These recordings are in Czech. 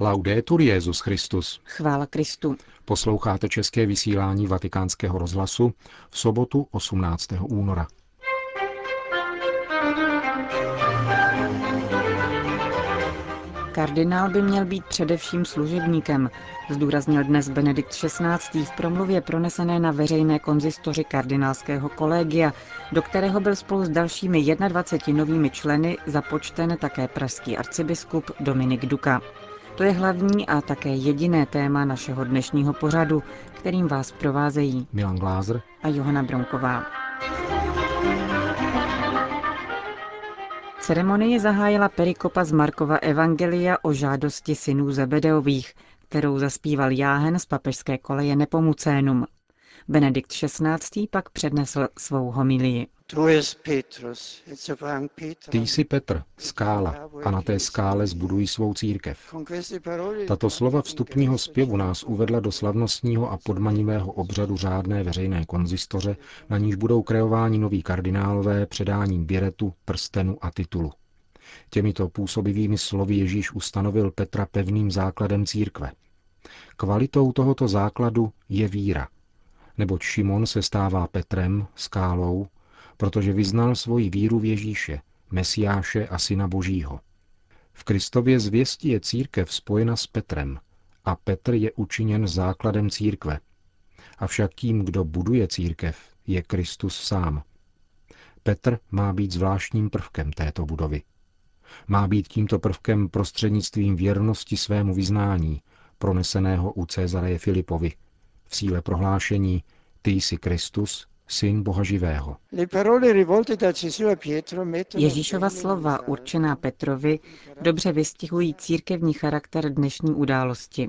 Laudetur Jezus Christus. Chvála Kristu. Posloucháte české vysílání Vatikánského rozhlasu v sobotu 18. února. Kardinál by měl být především služebníkem, zdůraznil dnes Benedikt XVI. v promluvě pronesené na veřejné konzistoři kardinálského kolegia, do kterého byl spolu s dalšími 21 novými členy započten také pražský arcibiskup Dominik Duka. To je hlavní a také jediné téma našeho dnešního pořadu, kterým vás provázejí Milan Glázer a Johana Bronková. Ceremonii zahájila perikopa z Markova Evangelia o žádosti synů Zebedeových, kterou zaspíval Jáhen z papežské koleje Nepomucénum. Benedikt XVI. pak přednesl svou homilii. Ty jsi Petr, skála, a na té skále zbudují svou církev. Tato slova vstupního zpěvu nás uvedla do slavnostního a podmanivého obřadu řádné veřejné konzistoře, na níž budou kreováni noví kardinálové předáním běretu, prstenu a titulu. Těmito působivými slovy Ježíš ustanovil Petra pevným základem církve. Kvalitou tohoto základu je víra, neboť Šimon se stává Petrem, skálou, protože vyznal svoji víru v Ježíše, Mesiáše a Syna Božího. V Kristově zvěsti je církev spojena s Petrem a Petr je učiněn základem církve. Avšak tím, kdo buduje církev, je Kristus sám. Petr má být zvláštním prvkem této budovy. Má být tímto prvkem prostřednictvím věrnosti svému vyznání, proneseného u Cezareje Filipovi, v síle prohlášení Ty jsi Kristus, syn Boha živého. Ježíšova slova určená Petrovi dobře vystihují církevní charakter dnešní události.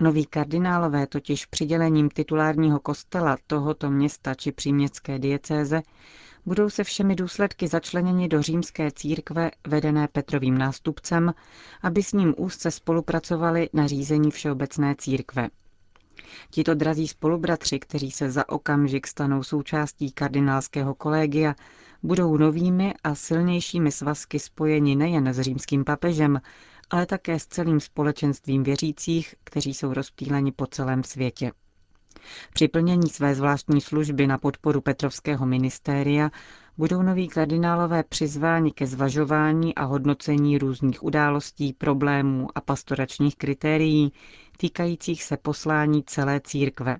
Noví kardinálové totiž přidělením titulárního kostela tohoto města či příměstské diecéze budou se všemi důsledky začleněni do římské církve vedené Petrovým nástupcem, aby s ním úzce spolupracovali na řízení všeobecné církve. Tito drazí spolubratři, kteří se za okamžik stanou součástí kardinálského kolegia, budou novými a silnějšími svazky spojeni nejen s římským papežem, ale také s celým společenstvím věřících, kteří jsou rozptýleni po celém světě. Při plnění své zvláštní služby na podporu Petrovského ministéria budou noví kardinálové přizváni ke zvažování a hodnocení různých událostí, problémů a pastoračních kritérií týkajících se poslání celé církve.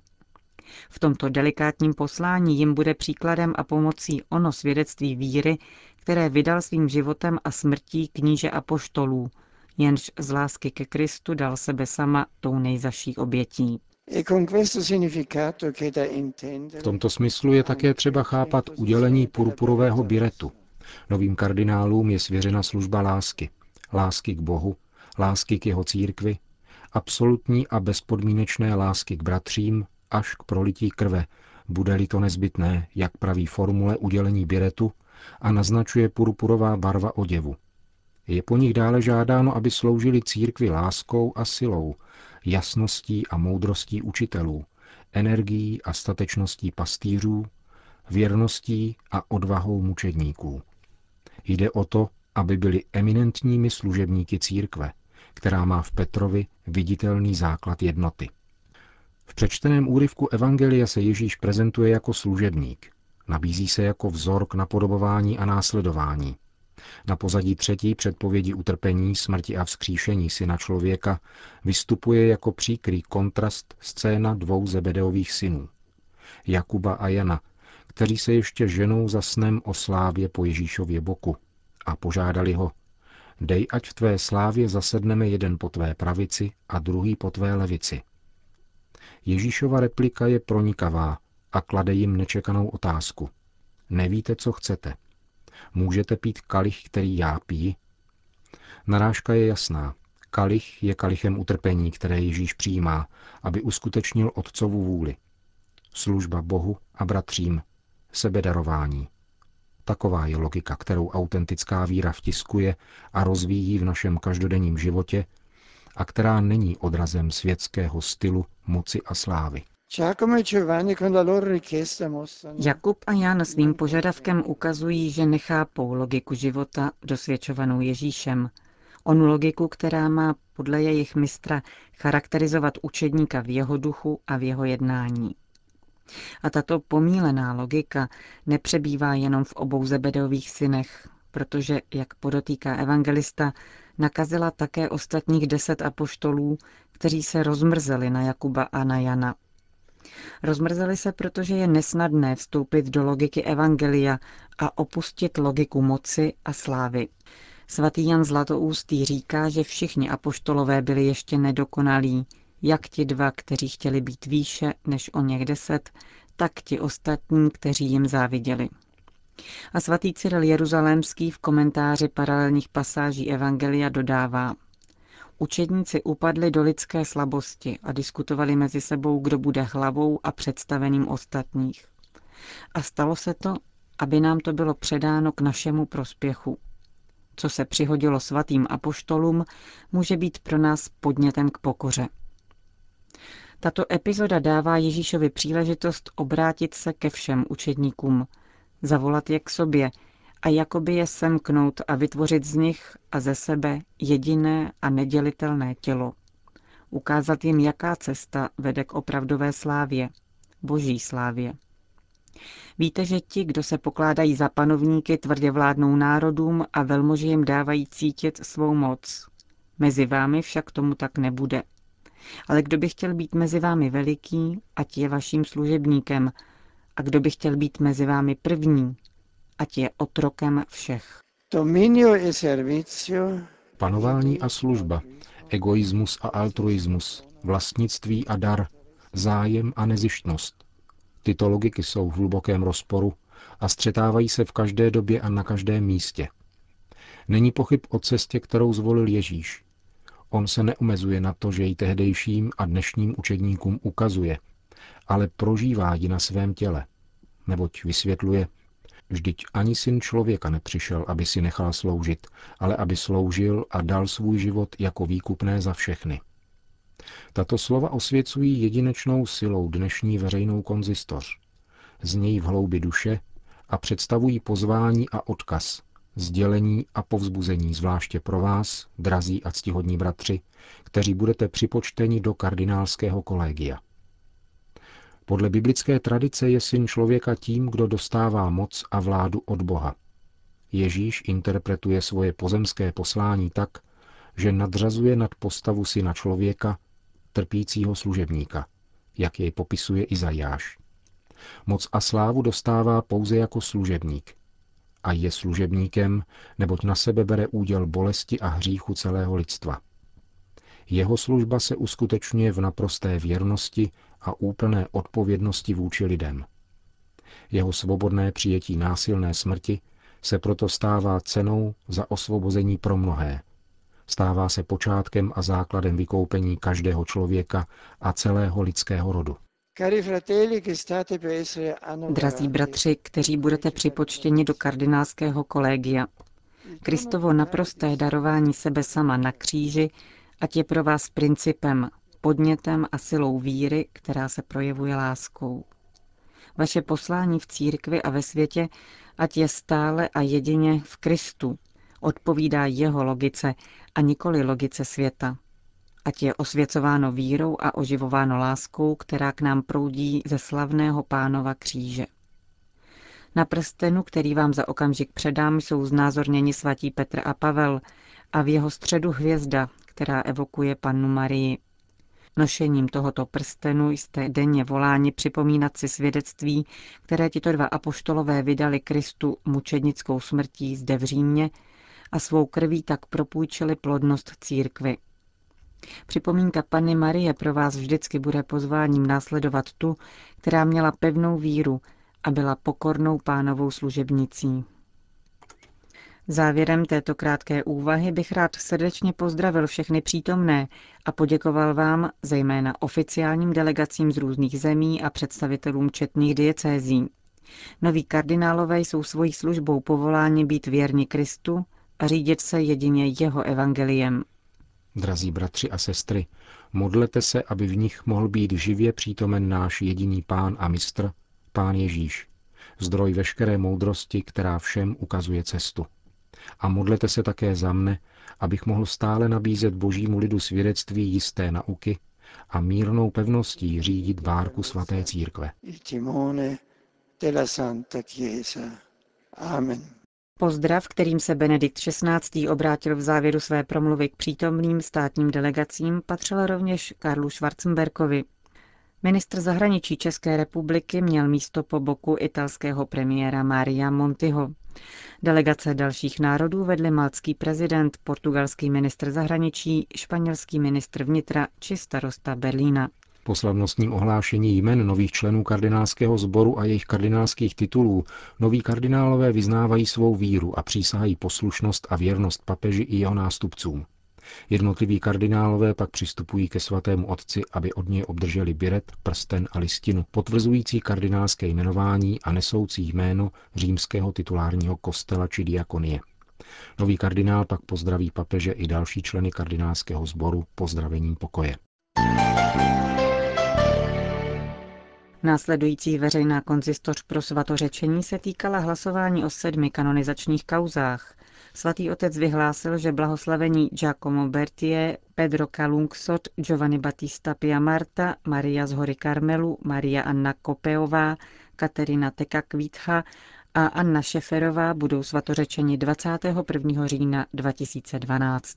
V tomto delikátním poslání jim bude příkladem a pomocí ono svědectví víry, které vydal svým životem a smrtí kníže a poštolů, jenž z lásky ke Kristu dal sebe sama tou nejzaší obětí. E v tomto smyslu je také třeba chápat udělení purpurového biretu. Novým kardinálům je svěřena služba lásky. Lásky k Bohu, lásky k jeho církvi, absolutní a bezpodmínečné lásky k bratřím až k prolití krve, bude-li to nezbytné, jak praví formule udělení biretu a naznačuje purpurová barva oděvu. Je po nich dále žádáno, aby sloužili církvi láskou a silou, jasností a moudrostí učitelů, energií a statečností pastýřů, věrností a odvahou mučedníků. Jde o to, aby byli eminentními služebníky církve, která má v Petrovi viditelný základ jednoty. V přečteném úryvku Evangelia se Ježíš prezentuje jako služebník. Nabízí se jako vzor k napodobování a následování. Na pozadí třetí předpovědi utrpení, smrti a vzkříšení syna člověka vystupuje jako příkrý kontrast scéna dvou Zebedeových synů. Jakuba a Jana, kteří se ještě ženou za snem o slávě po Ježíšově boku a požádali ho, dej ať v tvé slávě zasedneme jeden po tvé pravici a druhý po tvé levici. Ježíšova replika je pronikavá a klade jim nečekanou otázku. Nevíte, co chcete. Můžete pít kalich, který já pí? Narážka je jasná. Kalich je kalichem utrpení, které Ježíš přijímá, aby uskutečnil otcovu vůli. Služba Bohu a bratřím, sebedarování. Taková je logika, kterou autentická víra vtiskuje a rozvíjí v našem každodenním životě a která není odrazem světského stylu, moci a slávy. Jakub a Jan svým požadavkem ukazují, že nechápou logiku života dosvědčovanou Ježíšem. Onu logiku, která má podle jejich mistra charakterizovat učedníka v jeho duchu a v jeho jednání. A tato pomílená logika nepřebývá jenom v obou Zebedových synech, protože, jak podotýká evangelista, nakazila také ostatních deset apoštolů, kteří se rozmrzeli na Jakuba a na Jana. Rozmrzeli se, protože je nesnadné vstoupit do logiky evangelia a opustit logiku moci a slávy. Svatý Jan Zlatoústý říká, že všichni apoštolové byli ještě nedokonalí, jak ti dva, kteří chtěli být výše než o něch deset, tak ti ostatní, kteří jim záviděli. A svatý Cyril Jeruzalémský v komentáři paralelních pasáží Evangelia dodává, Učedníci upadli do lidské slabosti a diskutovali mezi sebou, kdo bude hlavou a představeným ostatních. A stalo se to, aby nám to bylo předáno k našemu prospěchu. Co se přihodilo svatým apoštolům, může být pro nás podnětem k pokoře. Tato epizoda dává Ježíšovi příležitost obrátit se ke všem učedníkům, zavolat je k sobě a jakoby je semknout a vytvořit z nich a ze sebe jediné a nedělitelné tělo. Ukázat jim, jaká cesta vede k opravdové slávě, boží slávě. Víte, že ti, kdo se pokládají za panovníky, tvrdě vládnou národům a velmoži jim dávají cítit svou moc. Mezi vámi však tomu tak nebude. Ale kdo by chtěl být mezi vámi veliký, ať je vaším služebníkem, a kdo by chtěl být mezi vámi první, ať je otrokem všech. E Panování a služba, egoismus a altruismus, vlastnictví a dar, zájem a nezištnost. Tyto logiky jsou v hlubokém rozporu a střetávají se v každé době a na každém místě. Není pochyb o cestě, kterou zvolil Ježíš. On se neomezuje na to, že ji tehdejším a dnešním učedníkům ukazuje, ale prožívá ji na svém těle. Neboť vysvětluje, Vždyť ani syn člověka nepřišel, aby si nechal sloužit, ale aby sloužil a dal svůj život jako výkupné za všechny. Tato slova osvěcují jedinečnou silou dnešní veřejnou konzistoř. Znějí v hloubi duše a představují pozvání a odkaz, sdělení a povzbuzení zvláště pro vás, drazí a ctihodní bratři, kteří budete připočteni do kardinálského kolegia. Podle biblické tradice je syn člověka tím, kdo dostává moc a vládu od Boha. Ježíš interpretuje svoje pozemské poslání tak, že nadřazuje nad postavu syna člověka trpícího služebníka, jak jej popisuje Izajáš. Moc a slávu dostává pouze jako služebník. A je služebníkem, neboť na sebe bere úděl bolesti a hříchu celého lidstva. Jeho služba se uskutečňuje v naprosté věrnosti a úplné odpovědnosti vůči lidem. Jeho svobodné přijetí násilné smrti se proto stává cenou za osvobození pro mnohé. Stává se počátkem a základem vykoupení každého člověka a celého lidského rodu. Drazí bratři, kteří budete připočtěni do kardinálského kolegia, Kristovo naprosté darování sebe sama na kříži, ať je pro vás principem, podnětem a silou víry, která se projevuje láskou. Vaše poslání v církvi a ve světě, ať je stále a jedině v Kristu, odpovídá jeho logice a nikoli logice světa. Ať je osvěcováno vírou a oživováno láskou, která k nám proudí ze slavného pánova kříže. Na prstenu, který vám za okamžik předám, jsou znázorněni svatí Petr a Pavel a v jeho středu hvězda, která evokuje pannu Marii. Nošením tohoto prstenu jste denně voláni připomínat si svědectví, které tito dva apoštolové vydali Kristu mučednickou smrtí zde v Římě a svou krví tak propůjčili plodnost církvy. Připomínka Panny Marie pro vás vždycky bude pozváním následovat tu, která měla pevnou víru a byla pokornou pánovou služebnicí. Závěrem této krátké úvahy bych rád srdečně pozdravil všechny přítomné a poděkoval vám, zejména oficiálním delegacím z různých zemí a představitelům četných diecézí. Noví kardinálové jsou svojí službou povoláni být věrni Kristu a řídit se jedině jeho evangeliem. Drazí bratři a sestry, modlete se, aby v nich mohl být živě přítomen náš jediný pán a mistr, pán Ježíš, zdroj veškeré moudrosti, která všem ukazuje cestu. A modlete se také za mne, abych mohl stále nabízet božímu lidu svědectví jisté nauky a mírnou pevností řídit várku svaté církve. Amen. Pozdrav, kterým se Benedikt XVI. obrátil v závěru své promluvy k přítomným státním delegacím, patřil rovněž Karlu Schwarzenberkovi. Ministr zahraničí České republiky měl místo po boku italského premiéra Maria Montiho. Delegace dalších národů vedli malcký prezident, portugalský ministr zahraničí, španělský ministr vnitra či starosta Berlína. Po slavnostním ohlášení jmen nových členů kardinálského sboru a jejich kardinálských titulů noví kardinálové vyznávají svou víru a přísahají poslušnost a věrnost papeži i jeho nástupcům. Jednotliví kardinálové pak přistupují ke svatému otci, aby od něj obdrželi biret, prsten a listinu, potvrzující kardinálské jmenování a nesoucí jméno římského titulárního kostela či diakonie. Nový kardinál pak pozdraví papeže i další členy kardinálského sboru pozdravením pokoje. Následující veřejná konzistoř pro svatořečení se týkala hlasování o sedmi kanonizačních kauzách. Svatý otec vyhlásil, že blahoslavení Giacomo Bertie, Pedro Calungsot, Giovanni Battista Piamarta, Maria z hory Karmelu, Maria Anna Kopeová, Katerina Teka Kvítcha a Anna Šeferová budou svatořečeni 21. října 2012.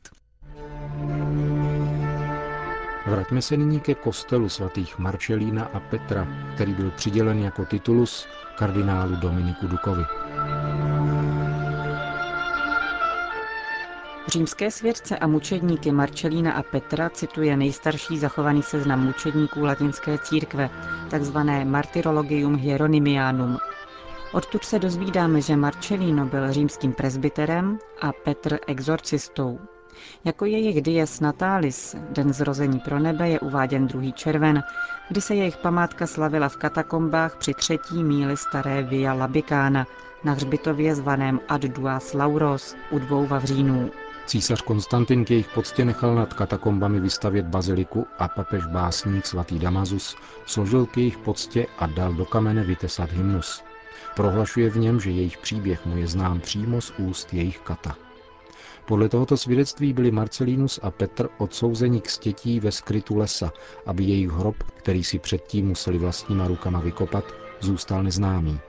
Vraťme se nyní ke kostelu svatých Marčelína a Petra, který byl přidělen jako titulus kardinálu Dominiku Dukovi. Římské svědce a mučedníky Marčelína a Petra cituje nejstarší zachovaný seznam mučedníků latinské církve, takzvané Martyrologium Hieronymianum. Odtud se dozvídáme, že Marcelino byl římským presbyterem a Petr exorcistou. Jako jejich dies natalis, den zrození pro nebe, je uváděn 2. červen, kdy se jejich památka slavila v katakombách při třetí míli staré Via Labikána, na hřbitově zvaném Ad Duas Lauros u dvou Vavřínů. Císař Konstantin k jejich poctě nechal nad katakombami vystavět baziliku a papež básník svatý Damazus složil k jejich poctě a dal do kamene vytesat hymnus. Prohlašuje v něm, že jejich příběh mu je znám přímo z úst jejich kata. Podle tohoto svědectví byli Marcelínus a Petr odsouzeni k stětí ve skrytu lesa, aby jejich hrob, který si předtím museli vlastníma rukama vykopat, zůstal neznámý.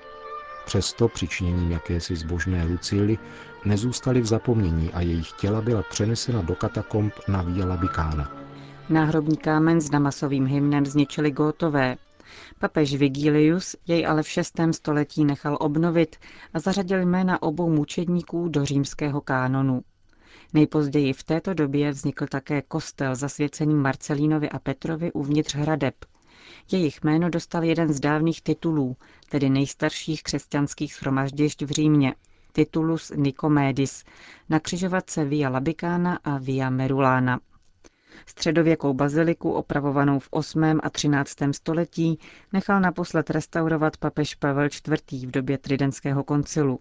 Přesto přičiněním jakési zbožné Lucily nezůstali v zapomnění a jejich těla byla přenesena do katakomb na Via Labikána. Náhrobní kámen s Damasovým hymnem zničili Gótové. Papež Vigilius jej ale v 6. století nechal obnovit a zařadil jména obou mučedníků do římského kánonu. Nejpozději v této době vznikl také kostel zasvěcený Marcelínovi a Petrovi uvnitř hradeb. Jejich jméno dostal jeden z dávných titulů, tedy nejstarších křesťanských shromažděšť v Římě, titulus Nicomédis, na křižovatce Via Labicana a Via Merulana. Středověkou baziliku, opravovanou v 8. a 13. století, nechal naposled restaurovat papež Pavel IV. v době Tridentského koncilu.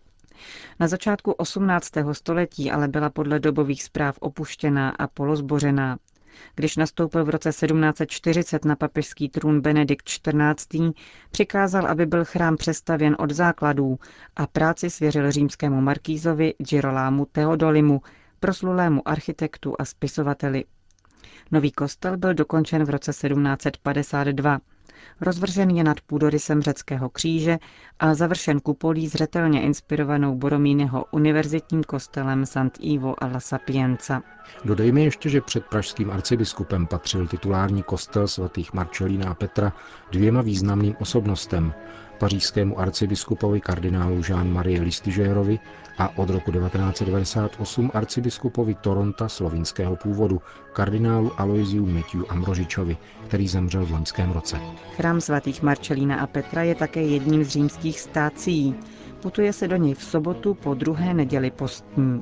Na začátku 18. století ale byla podle dobových zpráv opuštěná a polozbořená. Když nastoupil v roce 1740 na papežský trůn Benedikt XIV., přikázal, aby byl chrám přestavěn od základů a práci svěřil římskému markízovi Girolámu Teodolimu, proslulému architektu a spisovateli. Nový kostel byl dokončen v roce 1752. Rozvržen je nad půdorysem řeckého kříže a završen kupolí zřetelně inspirovanou Boromíneho univerzitním kostelem Sant Ivo alla Sapienza. Dodejme ještě, že před pražským arcibiskupem patřil titulární kostel svatých Marčelína a Petra dvěma významným osobnostem, pařížskému arcibiskupovi kardinálu Jean-Marie Listigerovi a od roku 1998 arcibiskupovi Toronta slovinského původu, kardinálu Aloisiu Matthew Ambrožičovi, který zemřel v loňském roce. Chrám svatých Marčelína a Petra je také jedním z římských stácí. Putuje se do něj v sobotu po druhé neděli postní.